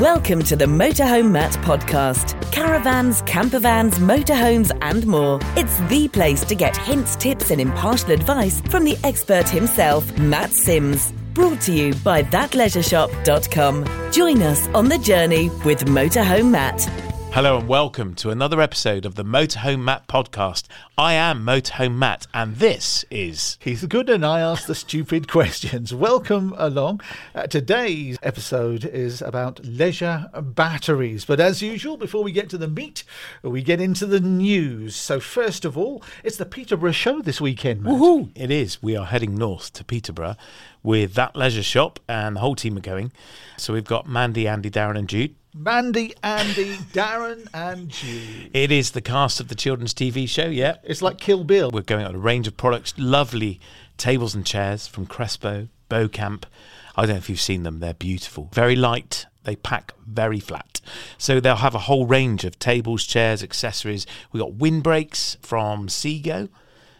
Welcome to the Motorhome Matt podcast. Caravans, campervans, motorhomes, and more. It's the place to get hints, tips, and impartial advice from the expert himself, Matt Sims. Brought to you by thatleisureshop.com. Join us on the journey with Motorhome Matt. Hello and welcome to another episode of the Motorhome Matt podcast. I am Motorhome Matt and this is Keith Gooden and I ask the stupid questions. Welcome along. Uh, today's episode is about leisure batteries. But as usual, before we get to the meat, we get into the news. So, first of all, it's the Peterborough show this weekend, Matt. It is. We are heading north to Peterborough with that leisure shop and the whole team are going. So we've got Mandy, Andy, Darren and Jude. Mandy, Andy, Darren, and Jude. It is the cast of the children's TV show, yeah. It's like Kill Bill. We're going on a range of products, lovely tables and chairs from Crespo, Beaucamp. I don't know if you've seen them, they're beautiful. Very light, they pack very flat. So they'll have a whole range of tables, chairs, accessories. We've got windbreaks from Seago.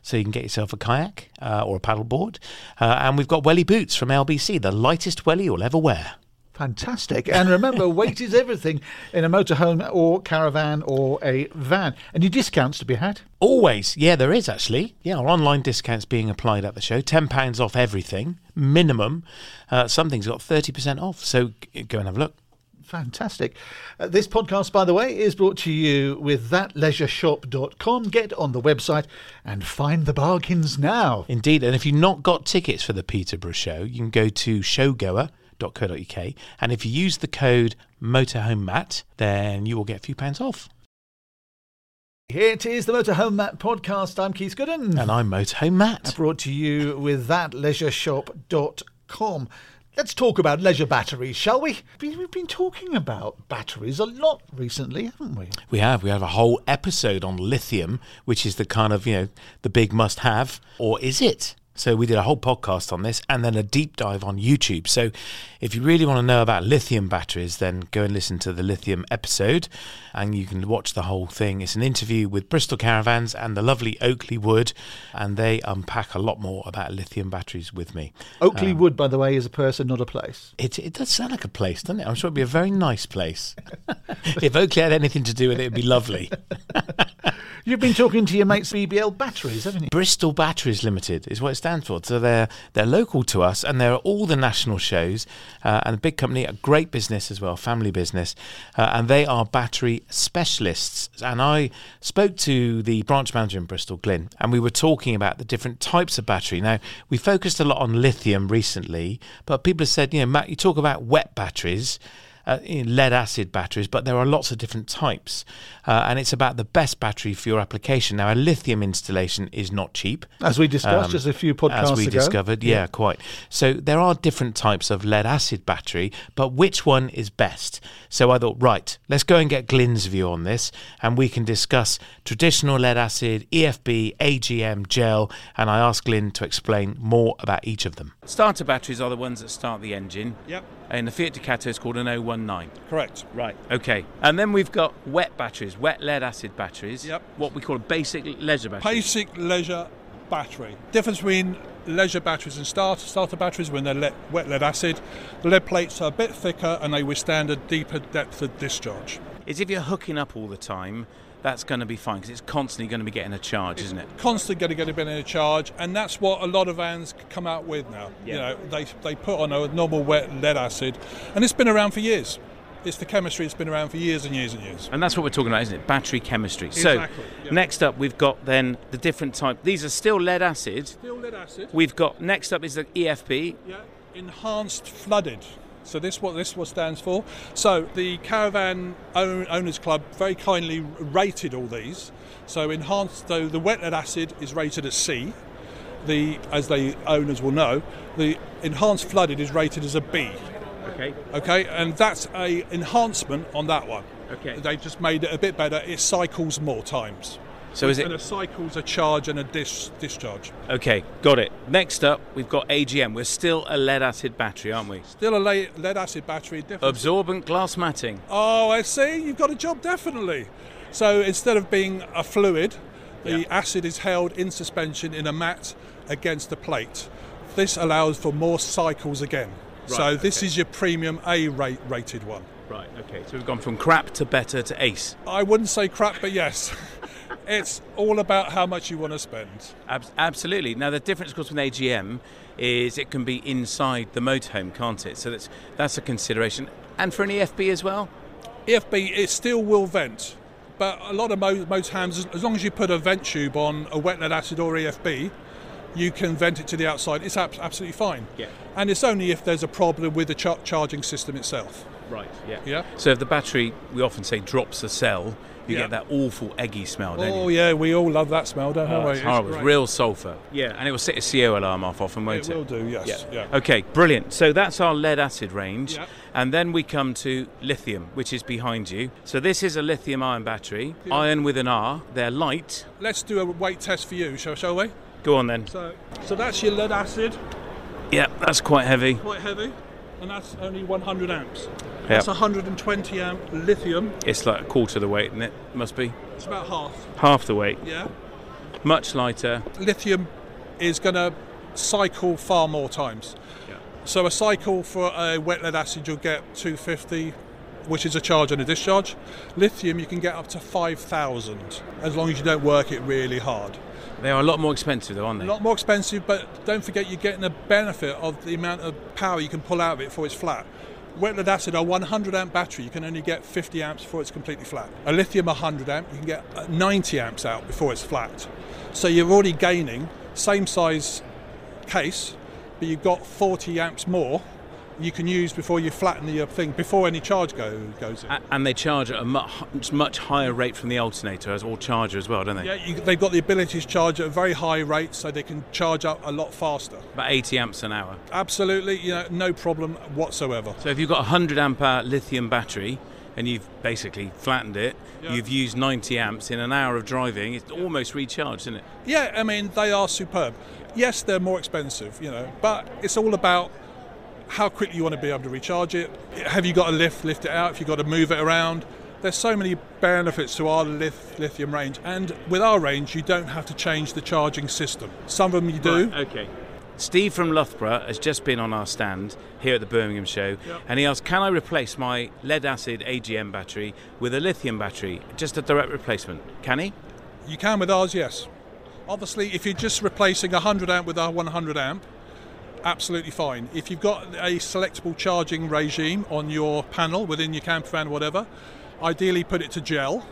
So you can get yourself a kayak uh, or a paddleboard. Uh, and we've got welly boots from LBC, the lightest welly you'll ever wear. Fantastic. And remember, weight is everything in a motorhome or caravan or a van. And your discounts to be had. Always. Yeah, there is actually. Yeah, our online discounts being applied at the show. £10 off everything, minimum. Uh, something's got 30% off. So go and have a look. Fantastic. Uh, this podcast, by the way, is brought to you with thatleisureshop.com. Get on the website and find the bargains now. Indeed. And if you've not got tickets for the Peterborough show, you can go to showgoer.co.uk. And if you use the code MotorHomeMatt, then you will get a few pounds off. Here it is, the Motorhome Matt podcast. I'm Keith Gooden. And I'm Motorhome Matt. brought to you with thatleisureshop.com. Let's talk about leisure batteries, shall we? We- We've been talking about batteries a lot recently, haven't we? We have. We have a whole episode on lithium, which is the kind of, you know, the big must have. Or is it? So we did a whole podcast on this and then a deep dive on YouTube. So if you really want to know about lithium batteries, then go and listen to the lithium episode and you can watch the whole thing. It's an interview with Bristol Caravans and the lovely Oakley Wood, and they unpack a lot more about lithium batteries with me. Oakley um, Wood, by the way, is a person, not a place. It, it does sound like a place, doesn't it? I'm sure it'd be a very nice place. if Oakley had anything to do with it, it'd be lovely. You've been talking to your mates BBL Batteries, haven't you? Bristol Batteries Limited is what it stands for. So they're they're local to us, and they're all the national shows, uh, and a big company, a great business as well, family business, uh, and they are battery specialists. And I spoke to the branch manager in Bristol, Glyn, and we were talking about the different types of battery. Now we focused a lot on lithium recently, but people have said, you know, Matt, you talk about wet batteries uh, lead acid batteries, but there are lots of different types. Uh, and it's about the best battery for your application. Now, a lithium installation is not cheap. As we discussed Um, just a few podcasts As we ago. discovered, yeah, quite. So there are different types of lead acid battery, but which one is best? So I thought, right, let's go and get Glyn's view on this, and we can discuss traditional lead acid, EFB, AGM, gel, and I asked Glynn to explain more about each of them. Starter batteries are the ones that start the engine. Yep, In the Fiat Ducato, is called an 019. correct. Right. Okay. And then we've got wet batteries, wet lead acid batteries. Yep. What we call a basic leisure battery. Basic leisure battery. Difference between leisure batteries and starter starter batteries when they're wet lead acid. The lead plates are a bit thicker and they withstand a deeper depth of discharge. Is if you're hooking up all the time, that's going to be fine because it's constantly going to be getting a charge, isn't it? Constantly going to get a bit in a charge, and that's what a lot of vans come out with now. You know, they they put on a normal wet lead acid, and it's been around for years. It's the chemistry that's been around for years and years and years. And that's what we're talking about, isn't it? Battery chemistry. Exactly, So, yeah. next up, we've got then the different type. These are still lead acid. Still lead acid. We've got next up is the E EFB. Yeah, enhanced flooded. So this what this what stands for. So the Caravan Own- Owners Club very kindly rated all these. So enhanced, though the wet lead acid is rated as C. The as the owners will know, the enhanced flooded is rated as a B. Okay. Okay, and that's a enhancement on that one. Okay. They've just made it a bit better. It cycles more times. So is And it a cycle's a charge and a dis- discharge. okay? Got it. Next up, we've got AGM. We're still a lead acid battery, aren't we? Still a lead lead acid battery. Absorbent glass matting. Oh, I see. You've got a job, definitely. So instead of being a fluid, the Yeah. acid is held in suspension in a mat against the plate. This allows for more cycles again. Right, so this okay. is your premium A rate rated one. Right. Okay. So we've gone from crap to better to ace. I wouldn't say crap, but yes. it's all about how much you want to spend. Ab- absolutely. Now the difference, of course, with AGM is it can be inside the motorhome, can't it? So that's that's a consideration. And for an EFB as well. EFB, it still will vent, but a lot of mo- motorhomes, as- as long as you put a vent tube on a wet lead acid or EFB, you can vent it to the outside. It's ab- absolutely fine. Yeah. And it's only if there's a problem with the char- charging system itself. Right. Yeah. Yeah. So if the battery, we often say, drops the cell, you Yeah. get that awful eggy smell, don't you? Oh you? yeah, we all love that smell, don't Oh, we? it's horrible. It's real sulphur. Yeah, and it will set a CO alarm off often, won't It it? will do, yes. Yeah. Okay, brilliant. So that's our lead acid range. Yeah. And then we come to lithium, which is behind you. So this is a lithium iron battery, Yeah. iron with an R. They're light. Let's do a weight test for you, shall, shall we? Go on then. So, so that's your lead acid, Yeah, that's quite heavy. quite heavy, and that's only 100 amps. Yeah. That's 120 amp lithium. It's like a quarter of the weight, isn't it? Must be. It's about half. Half the weight. Yeah. Much lighter. Lithium is going to cycle far more times. Yeah. So a cycle for a wet lead acid you'll get 250, which is a charge and a discharge. Lithium you can get up to 5,000 as long as you don't work it really hard. They are a lot more expensive though, aren't they? A lot more expensive, but don't forget you're getting the benefit of the amount of power you can pull out of it before it's flat. Wet lead acid, a 100 amp battery, you can only get 50 amps before it's completely flat. A lithium 100 amp, you can get uh, 90 amps out before it's flat. So you're already gaining same size case, but you've got 40 amps more you can use before you flatten the thing before any charge go, goes in. And they charge at a much, much higher rate from the alternator as or charger as well, don't they? Yeah, you, they've got the ability to charge at a very high rate, so they can charge up a lot faster. About 80 amps an hour. Absolutely, you know, no problem whatsoever. So if you've got a 100 amp hour lithium battery and you've basically flattened it, Yeah. you've used 90 amps in an hour of driving, it's almost recharged, isn't it? Yeah, I mean they are superb. Yes, they're more expensive, you know, but it's all about how quickly you want to be able to recharge it. Have you got to lift lift it out? If you've got to move it around. There's so many benefits to our lithium range, and with our range, you don't have to change the charging system. Some of them you do. Okay. Steve from Loughborough has just been on our stand here at the Birmingham show Yep. and he asked, Can I replace my lead acid AGM battery with a lithium battery? Just a direct replacement. Can he? You can with ours, yes. Obviously, if you're just replacing a 100 amp with a 100 amp, absolutely fine. If you've got a selectable charging regime on your panel within your camper van, whatever, ideally put it to gel.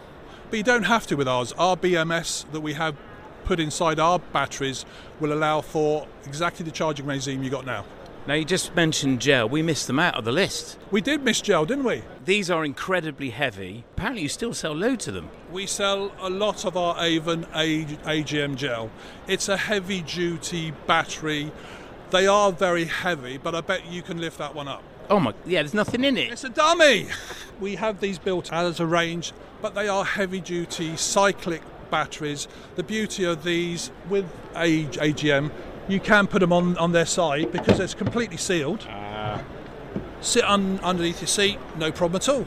But you don't have to with ours. Our BMS that we have put inside our batteries will allow for exactly the charging regime you got now. Now, you just mentioned gel. We missed them out of the list. We did miss gel, didn't we? These are incredibly heavy. Apparently, you still sell loads of them. We sell a lot of our Avon AGM gel. It's a heavy duty battery. They are very heavy, but I bet you can lift that one up. Oh my, yeah, there's nothing in it. It's a dummy! We have these built out as a range, but they are heavy duty cyclic batteries. The beauty of these with A- AGM, you can put them on, on their side because it's completely sealed. Ah. Sit un- underneath your seat, no problem at all.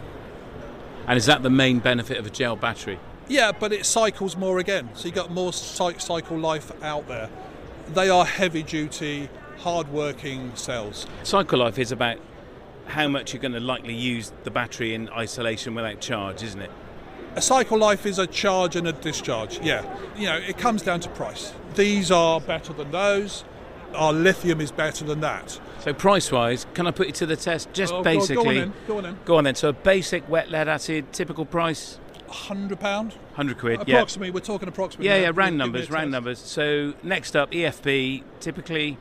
And is that the main benefit of a gel battery? Yeah, but it cycles more again, so you got more cycle life out there. They are heavy duty, hard working cells. Cycle life is about how much you're going to likely use the battery in isolation without charge, isn't it? A cycle life is a charge and a discharge, yeah. You know, it comes down to price. These are better than those. Our lithium is better than that. So price wise, can I put you to the test? Just Oh, go- go on basically. then, go on then. Go on then. So a basic wet lead acid, typical price, hundred pound, hundred quid. Yeah. approximately. We're talking approximately. Yeah, yeah, round numbers, round numbers. So next up, EFB, typically,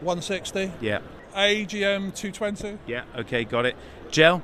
One sixty. yeah, AGM two twenty. yeah, okay, got it. Gel,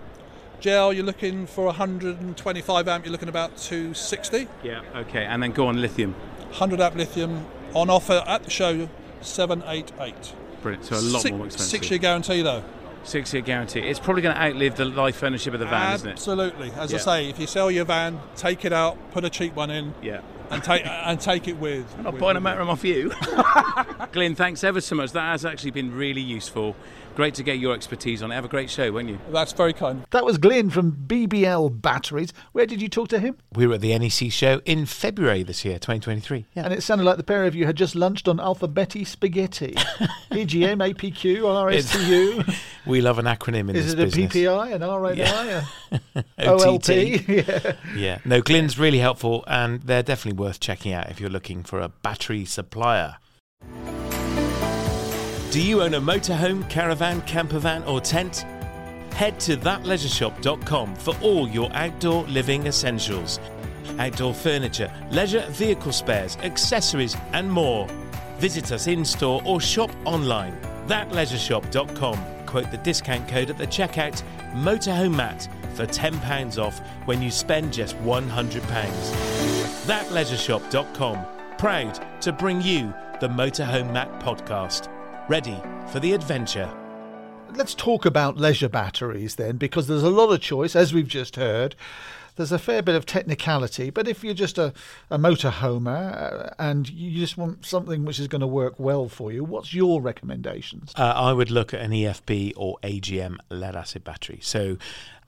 Gel, you're looking for 125 amp. You're looking about 260. yeah, okay, and then go on lithium. 100 amp lithium on offer at the show. 788. Brilliant. So a lot Six- more expensive. Six year guarantee though. Six year guarantee. It's probably going to outlive the life ownership of the van, isn't it? Absolutely. As Yeah. I say, if you sell your van, take it out, put a cheap one in. Yeah. and take and take it with. I'm not with- buying a matram off you. Glyn, thanks ever so much. That has actually been really useful. Great to get your expertise on it. Have a great show, won't you? That's very kind. That was Glyn from BBL Batteries. Where did you talk to him? We were at the NEC show in February this year, 2023. Yeah. And it sounded like the pair of you had just lunched on alphabeti spaghetti. EGM, APQ, RSTU. We love an acronym in Is this it a business. PPI, an RNI, Yeah. a OTT. OLP? Yeah. Yeah. No, Glyn's really helpful and they're definitely worth checking out if you're looking for a battery supplier. Do you own a motorhome, caravan, campervan, or tent? Head to thatleisureshop.com for all your outdoor living essentials. Outdoor furniture, leisure vehicle spares, accessories, and more. Visit us in store or shop online. Thatleisureshop.com. Quote the discount code at the checkout Motorhome Matt for £10 off when you spend just £100. Thatleisureshop.com. Proud to bring you the Motorhome Matt podcast. Ready for the adventure. Let's talk about leisure batteries then, because there's a lot of choice, as we've just heard. There's a fair bit of technicality, but if you're just a, a motorhomer uh, and you just want something which is going to work well for you, what's your recommendations? Uh, I would look at an EFB or AGM lead acid battery. So,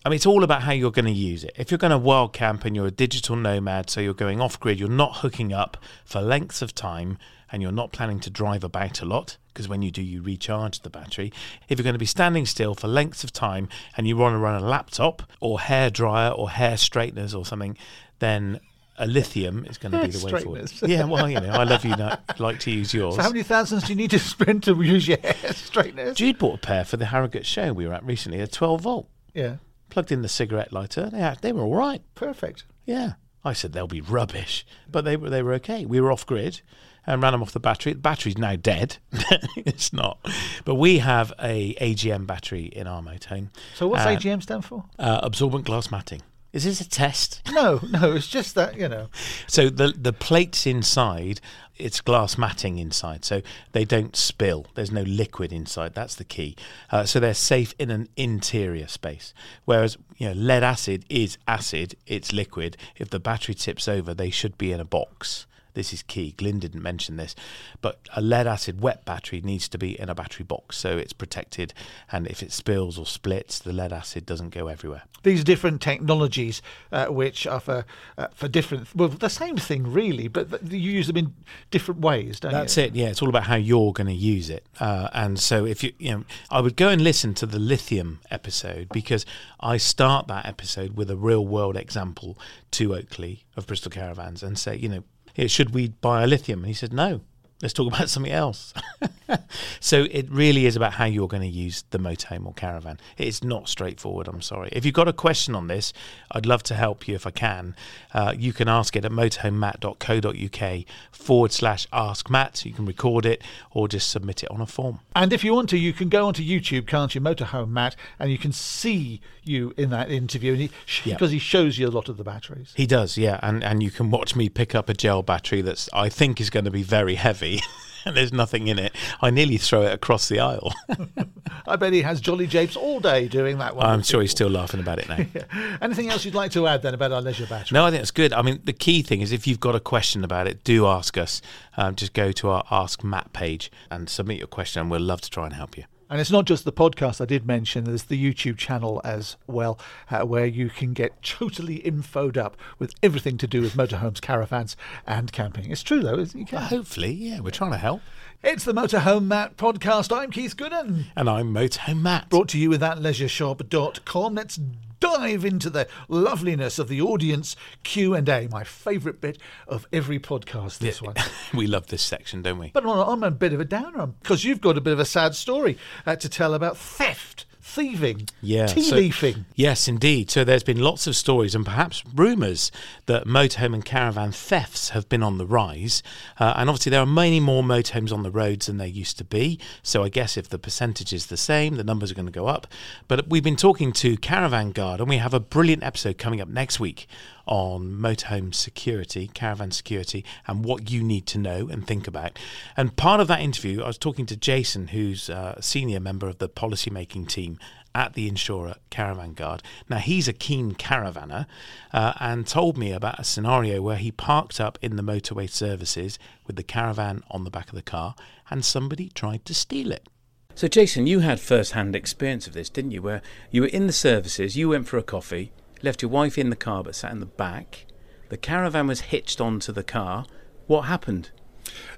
I mean, it's all about how you're going to use it. If you're going to wild camp and you're a digital nomad, so you're going off grid, you're not hooking up for lengths of time, and you're not planning to drive about a lot, because when you do, you recharge the battery. If you're going to be standing still for lengths of time and you want to run a laptop or hair dryer or hair straighteners or something, then a lithium is going to be the way forward. Yeah, well, you know, I love you. know, like to use yours. So, how many thousands do you need to spend to use your hair straighteners? Jude bought a pair for the Harrogate show we were at recently. A 12 volt. Yeah, Plugged in the cigarette lighter. They had, they were all right. perfect. Yeah. I said they'll be rubbish, but they were they were okay. We were off grid and ran them off the battery. The battery's now dead. it's not, but we have a AGM battery in our motorhome. So, what's Uh, AGM stand for? Uh, absorbent glass matting. Is this a test? No, no, it's just that, you know. So the the plates inside, it's glass matting inside, so they don't spill. There's no liquid inside. That's the key. Uh, so they're safe in an interior space. Whereas you know lead acid is acid, it's liquid. If the battery tips over, they should be in a box. This is key. Glyn didn't mention this, but a lead acid wet battery needs to be in a battery box so it's protected. And if it spills or splits, the lead acid doesn't go everywhere. These different technologies, uh, which are for uh, for different, well, the same thing really, but th- you use them in different ways, don't That's you? That's it. Yeah, it's all about how you're going to use it. Uh, and so, if you, you know, I would go and listen to the lithium episode because I start that episode with a real world example to Oakley of Bristol Caravans and say, you know, "Here, should we buy a lithium? And he said, no. Let's talk about something else. so it really is about how you're going to use the motorhome or caravan. It's not straightforward. I'm sorry. If you've got a question on this, I'd love to help you if I can. Uh, you can ask it at motorhomematt.co.uk forward slash ask Matt. You can record it or just submit it on a form. And if you want to, you can go onto YouTube, can't you, Motorhome Matt, and you can see you in that interview, and he, Yeah. because he shows you a lot of the batteries. He does, yeah, and and you can watch me pick up a gel battery that's I think is going to be very heavy, there's nothing in it. I nearly throw it across the aisle. I bet he has jolly japes all day doing that one. I'm sure he's still laughing about it now. Anything else you'd like to add then about our leisure battery? No, I think it's good. I mean, the key thing is if you've got a question about it, do ask us. Um, just go to our Ask Matt page and submit your question, and we'll love to try and help you. And it's not just the podcast I did mention, there's the YouTube channel as well, uh, where you can get totally infoed up with everything to do with motorhomes, caravans, and camping. It's true, though, isn't it? You can. Hopefully, yeah, we're trying to help. It's the Motorhome Matt podcast. I'm Keith Gooden, And I'm Motorhome Matt. brought to you with thatleisureshop.com. Let's dive into the loveliness of the audience Q&A, my favourite bit of every podcast, this one. we love this section, don't we? But I'm I'm a bit of a downer because you've got a bit of a sad story uh, to tell about theft, thieving, Yeah. tea so- leafing. Yes, indeed. So there's been lots of stories and perhaps rumours that motorhome and caravan thefts have been on the rise. Uh, and obviously, there are many more motorhomes on the roads than there used to be. So I guess if the percentage is the same, the numbers are going to go up. But we've been talking to Caravan Guard, and we have a brilliant episode coming up next week on motorhome security, caravan security, and what you need to know and think about. And part of that interview, I was talking to Jason, who's a senior member of the policy making team at the insurer Caravan Guard. Now, he's a keen caravanner uh, and told me about a scenario where he parked up in the motorway services with the caravan on the back of the car and somebody tried to steal it. So, Jason, you had first hand experience of this, didn't you? Where you were in the services, you went for a coffee, left your wife in the car but sat in the back. The caravan was hitched onto the car. What happened?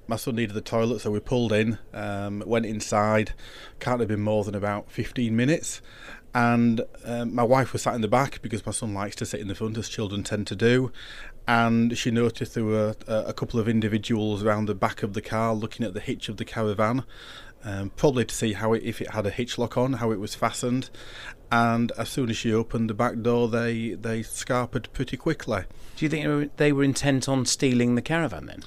My son needed the toilet, so we pulled in, um, went inside. Can't have been more than about 15 minutes. And um, my wife was sat in the back because my son likes to sit in the front, as children tend to do. And she noticed there were a, a couple of individuals around the back of the car looking at the hitch of the caravan. Um, probably to see how it, if it had a hitch lock on, how it was fastened, and as soon as she opened the back door, they they scarpered pretty quickly. Do you think they were intent on stealing the caravan then?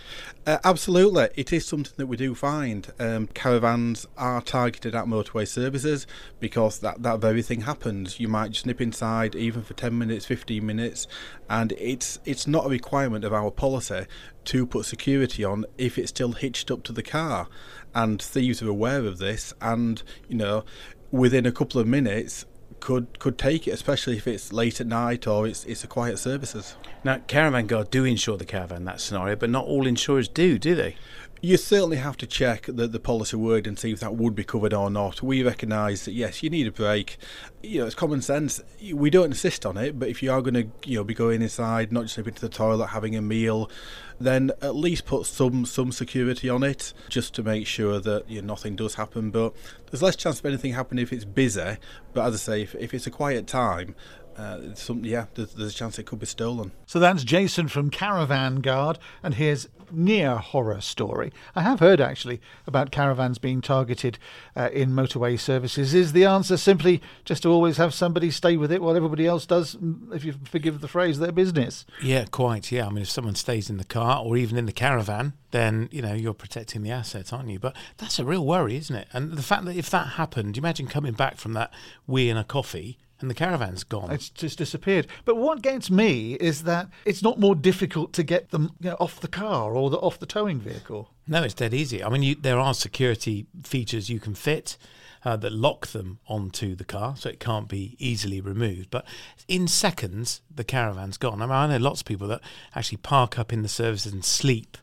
Uh, absolutely, it is something that we do find. Um, caravans are targeted at motorway services because that, that very thing happens. You might just nip inside even for 10 minutes, 15 minutes, and it's it's not a requirement of our policy to put security on if it's still hitched up to the car. And thieves are aware of this, and you know, within a couple of minutes, could could take it, especially if it's late at night or it's it's a quiet services. Now, Caravan Guard do insure the caravan that scenario, but not all insurers do, do they? You certainly have to check the, the policy word and see if that would be covered or not. We recognise that yes, you need a break. You know, it's common sense. We don't insist on it, but if you are going to, you know, be going inside, not just into the toilet, having a meal, then at least put some some security on it, just to make sure that you know, nothing does happen. But there's less chance of anything happening if it's busy. But as I say, if, if it's a quiet time, uh, some, yeah, there's, there's, a chance it could be stolen. So that's Jason from Caravan Guard, and here's near horror story. I have heard actually about caravans being targeted uh, in motorway services. Is the answer simply just to always have somebody stay with it while everybody else does, mm, if you forgive the phrase, their business? Yeah, quite. Yeah, I mean, if someone stays in the car or even in the caravan, then you know you're protecting the assets, aren't you? But that's a real worry, isn't it? And the fact that if that happened, imagine coming back from that wee and a coffee and the caravan's gone. It's just disappeared. But what gets me is that it's not more difficult to get them you know, off the car or the, off the towing vehicle. No, it's dead easy. I mean, you, there are security features you can fit. Uh, that lock them onto the car so it can't be easily removed. But in seconds, the caravan's gone. I mean, I know lots of people that actually park up in the services and sleep.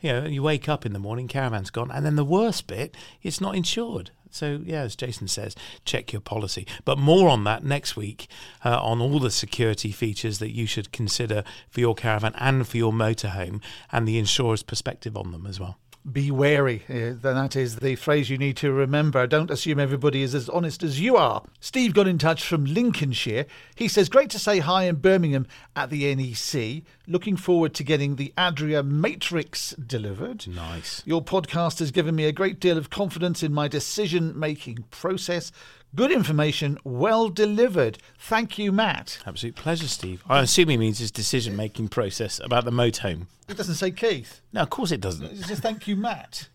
You know, you wake up in the morning, caravan's gone. And then the worst bit, it's not insured. So, yeah, as Jason says, check your policy. But more on that next week uh, on all the security features that you should consider for your caravan and for your motorhome and the insurer's perspective on them as well be wary. Uh, that is the phrase you need to remember. Don't assume everybody is as honest as you are. Steve got in touch from Lincolnshire. He says, Great to say hi in Birmingham at the NEC. Looking forward to getting the Adria Matrix delivered. Nice. Your podcast has given me a great deal of confidence in my decision making process. Good information, well delivered. Thank you, Matt. Absolute pleasure, Steve. I assume he means his decision making process about the motorhome. It doesn't say Keith. No, of course it doesn't. It says thank you, Matt.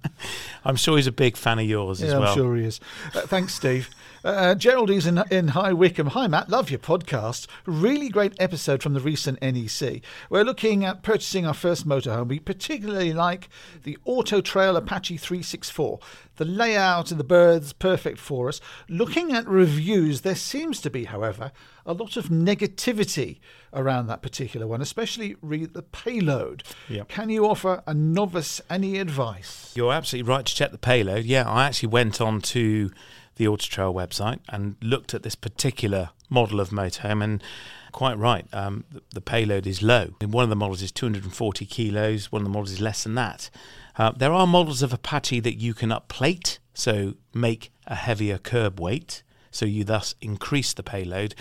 I'm sure he's a big fan of yours yeah, as well. I'm sure he is. Uh, thanks, Steve. Uh, Geraldine's in, in High Wycombe. Hi, Matt. Love your podcast. Really great episode from the recent NEC. We're looking at purchasing our first motorhome. We particularly like the Auto Trail Apache 364. The layout and the birds, perfect for us. Looking at reviews, there seems to be, however, a lot of negativity around that particular one, especially read the payload. Yep. Can you offer a novice any advice? You're absolutely right to check the payload. Yeah, I actually went on to the Auto Trail website and looked at this particular model of motorhome and quite right. Um, the, the, payload is low. And one of the models is 240 kilos. One of the models is less than that. Uh, there are models of Apache that you can upplate, so make a heavier curb weight, so you thus increase the payload.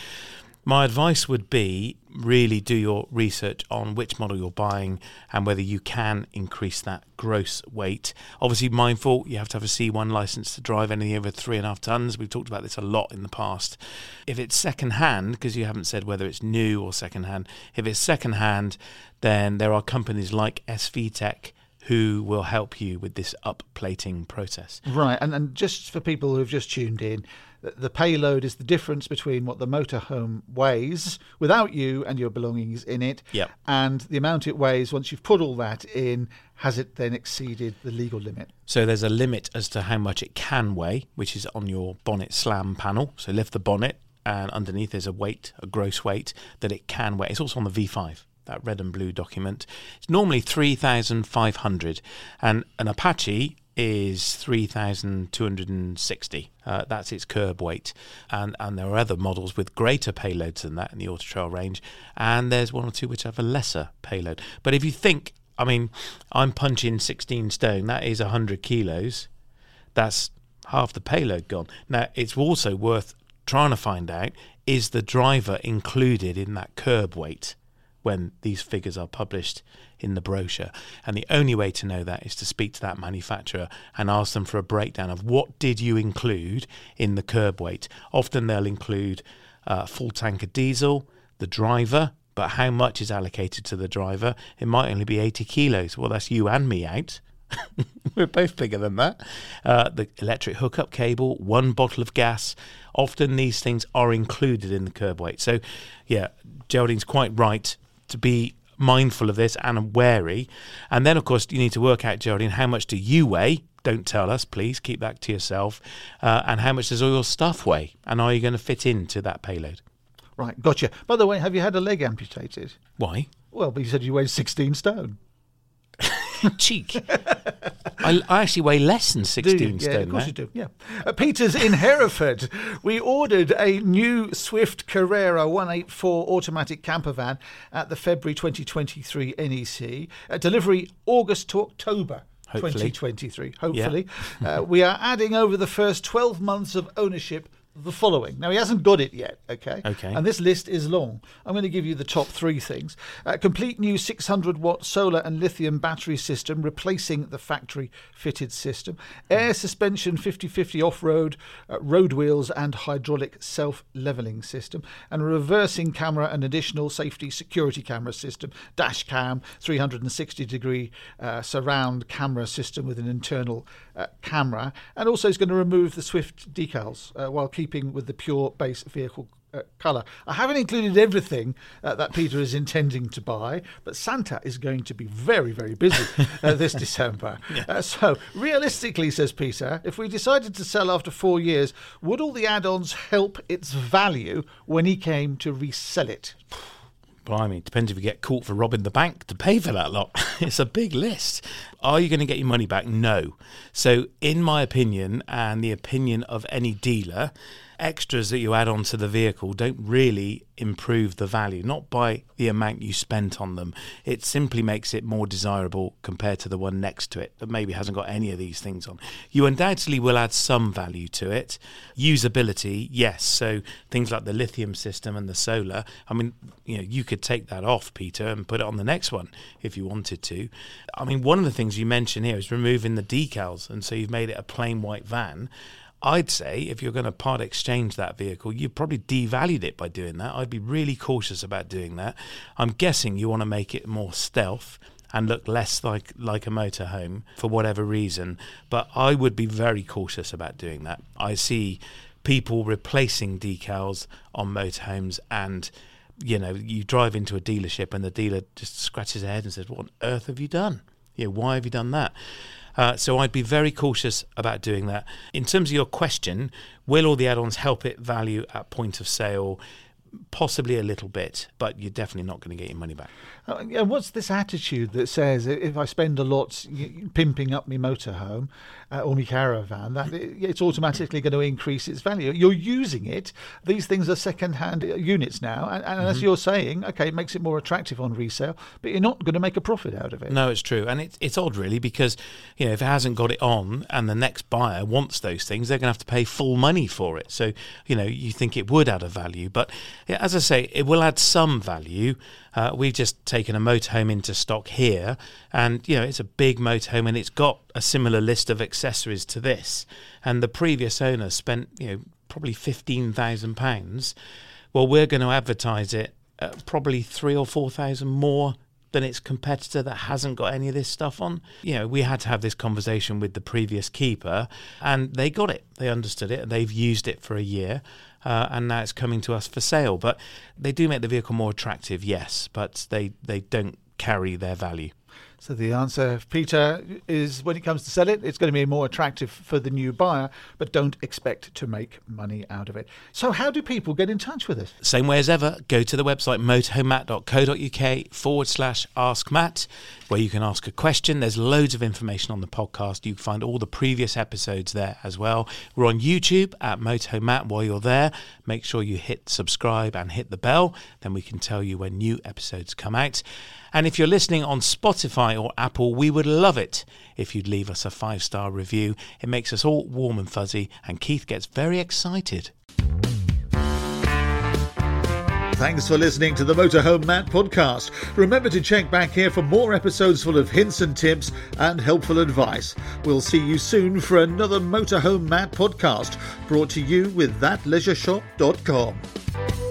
My advice would be really do your research on which model you're buying and whether you can increase that gross weight. Obviously, mindful you have to have a C1 license to drive anything over three and a half tons. We've talked about this a lot in the past. If it's second hand, because you haven't said whether it's new or second hand, if it's second hand, then there are companies like SV Tech who will help you with this upplating process. Right, and, and just for people who've just tuned in, the payload is the difference between what the motorhome weighs without you and your belongings in it, Yep. and the amount it weighs once you've put all that in. Has it then exceeded the legal limit? So there's a limit as to how much it can weigh, which is on your bonnet slam panel. So lift the bonnet, and underneath there's a weight, a gross weight that it can weigh. It's also on the V5, that red and blue document. It's normally 3,500, and an Apache is 3,260. Uh, that's its curb weight. And, and there are other models with greater payloads than that in the Auto Trail range. And there's one or two which have a lesser payload. But if you think, I mean, I'm punching 16 stone, that is 100 kilos. That's half the payload gone. Now, it's also worth trying to find out is the driver included in that curb weight when these figures are published in the brochure. And the only way to know that is to speak to that manufacturer and ask them for a breakdown of what did you include in the curb weight. Often they'll include uh, full tank of diesel, the driver, but how much is allocated to the driver? It might only be 80 kilos. Well, that's you and me out. We're both bigger than that. Uh, the electric hookup cable, one bottle of gas. Often these things are included in the curb weight. So, yeah, Geraldine's quite right to be mindful of this and wary. And then, of course, you need to work out, Geraldine, how much do you weigh? Don't tell us, please. Keep that to yourself. Uh, and how much does all your stuff weigh? And are you going to fit into that payload? Right, gotcha. By the way, have you had a leg amputated? Why? Well, but you said you weighed 16 stone. Cheek. I, I actually weigh less than Do 16 you? Yeah, stone. of course now. you do. Yeah. Uh, Peter's in Hereford. We ordered a new Swift Carrera 184 automatic camper van at the February 2023 NEC. Uh, delivery August to October. Hopefully. 2023. Hopefully. uh, we are adding over the first 12 months of ownership the following. Now, he hasn't got it yet, okay? Okay. And this list is long. I'm going to give you the top three things. Uh, complete new 600 watt solar and lithium battery system, replacing the factory fitted system. Air suspension 50 50 off road, uh, road wheels, and hydraulic self leveling system. And a reversing camera and additional safety security camera system, dash cam, 360 degree uh, surround camera system with an internal uh, camera. And also, it's going to remove the Swift decals uh, while keeping with the pure base vehicle uh, colour. I haven't included everything uh, that Peter is intending to buy, but Santa is going to be very, very busy uh, this December. Uh, so, realistically, says Peter, if we decided to sell after four years, would all the add ons help its value when he came to resell it? Blimey, depends if you get caught for robbing the bank to pay for that lot. it's a big list. Are you going to get your money back? No. So, in my opinion, and the opinion of any dealer, extras that you add onto the vehicle don't really improve the value, not by the amount you spent on them. It simply makes it more desirable compared to the one next to it that maybe hasn't got any of these things on. You undoubtedly will add some value to it. Usability, yes. So things like the lithium system and the solar. I mean, you know, you could take that off, Peter, and put it on the next one if you wanted to. I mean, one of the things you mentioned here is removing the decals, and so you've made it a plain white van. I'd say if you're going to part exchange that vehicle, you've probably devalued it by doing that. I'd be really cautious about doing that. I'm guessing you want to make it more stealth and look less like like a motorhome for whatever reason. But I would be very cautious about doing that. I see people replacing decals on motorhomes and you know, you drive into a dealership and the dealer just scratches his head and says, What on earth have you done? Know, why have you done that? Uh, so I'd be very cautious about doing that. In terms of your question, will all the add-ons help it value at point of sale? Possibly a little bit, but you're definitely not going to get your money back. Uh, yeah, what's this attitude that says if I spend a lot pimping up my motorhome uh, or my caravan, that it's automatically going to increase its value? You're using it. These things are second-hand uh, units now, and, and as you're saying, okay, it makes it more attractive on resale, but you're not going to make a profit out of it. No, it's true, and it's it's odd really because you know if it hasn't got it on, and the next buyer wants those things, they're going to have to pay full money for it. So you know you think it would add a value, but yeah, as I say, it will add some value. Uh, we've just taken a motorhome into stock here, and you know it's a big motorhome, and it's got a similar list of accessories to this. And the previous owner spent you know probably fifteen thousand pounds. Well, we're going to advertise it probably three or four thousand more than its competitor that hasn't got any of this stuff on. You know, we had to have this conversation with the previous keeper, and they got it. They understood it, and they've used it for a year. Uh, and now it's coming to us for sale. But they do make the vehicle more attractive, yes, but they, they don't carry their value. So the answer, Peter, is when it comes to sell it, it's going to be more attractive for the new buyer, but don't expect to make money out of it. So how do people get in touch with us? Same way as ever, go to the website motorhomematt.co.uk forward slash ask Matt, where you can ask a question. There's loads of information on the podcast. You can find all the previous episodes there as well. We're on YouTube at Motorhome While you're there, make sure you hit subscribe and hit the bell. Then we can tell you when new episodes come out. And if you're listening on Spotify or Apple, we would love it if you'd leave us a five star review. It makes us all warm and fuzzy, and Keith gets very excited. Thanks for listening to the Motorhome Matt podcast. Remember to check back here for more episodes full of hints and tips and helpful advice. We'll see you soon for another Motorhome Matt podcast brought to you with thatleisureshop.com.